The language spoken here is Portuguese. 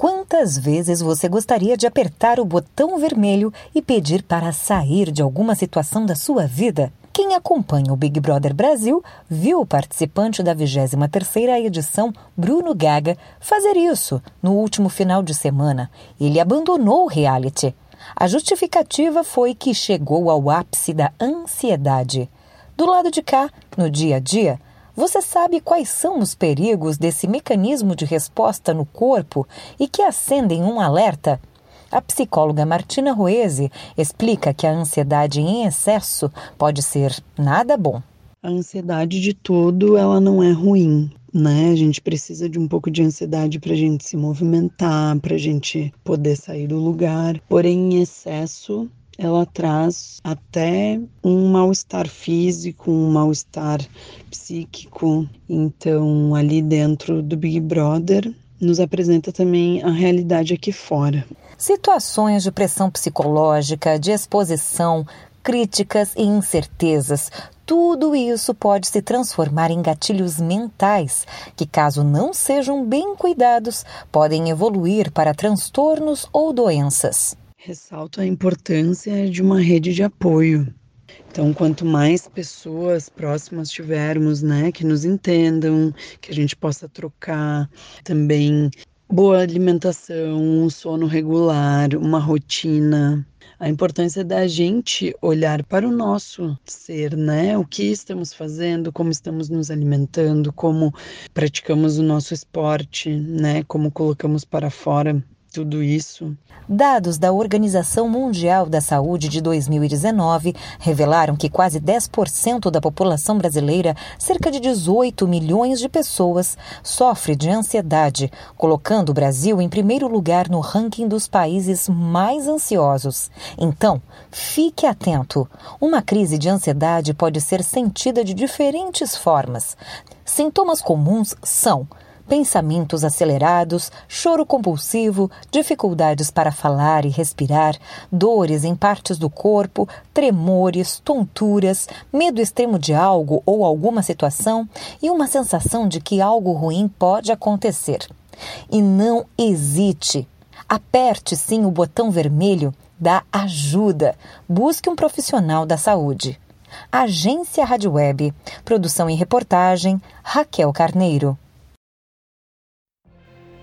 Quantas vezes você gostaria de apertar o botão vermelho e pedir para sair de alguma situação da sua vida? Quem acompanha o Big Brother Brasil viu o participante da 23ª edição, Bruno Gaga, fazer isso no último final de semana. Ele abandonou o reality. A justificativa foi que chegou ao ápice da ansiedade. Do lado de cá, no dia a dia, você sabe quais são os perigos desse mecanismo de resposta no corpo e que acendem um alerta? A psicóloga Martina Roese explica que a ansiedade em excesso pode ser nada bom. A ansiedade de todo, ela não é ruim, né? A gente precisa de um pouco de ansiedade para a gente se movimentar, para a gente poder sair do lugar. Porém, em excesso, ela traz até um mal-estar físico, um mal-estar psíquico. Então, ali dentro do Big Brother, nos apresenta também a realidade aqui fora. Situações de pressão psicológica, de exposição, críticas e incertezas. Tudo isso pode se transformar em gatilhos mentais, que, caso não sejam bem cuidados, podem evoluir para transtornos ou doenças. Ressalto a importância de uma rede de apoio. Então, quanto mais pessoas próximas tivermos, né, que nos entendam, que a gente possa trocar também boa alimentação, um sono regular, uma rotina, a importância da gente olhar para o nosso ser, né? O que estamos fazendo, como estamos nos alimentando, como praticamos o nosso esporte, né? Como colocamos para fora tudo isso. Dados da Organização Mundial da Saúde de 2019 revelaram que quase 10% da população brasileira, cerca de 18 milhões de pessoas, sofre de ansiedade, colocando o Brasil em primeiro lugar no ranking dos países mais ansiosos. Então, fique atento. Uma crise de ansiedade pode ser sentida de diferentes formas. Sintomas comuns são pensamentos acelerados, choro compulsivo, dificuldades para falar e respirar, dores em partes do corpo, tremores, tonturas, medo extremo de algo ou alguma situação e uma sensação de que algo ruim pode acontecer. E não hesite. Aperte sim o botão vermelho da ajuda. Busque um profissional da saúde. Agência Rádio Web. Produção e reportagem Raquel Carneiro.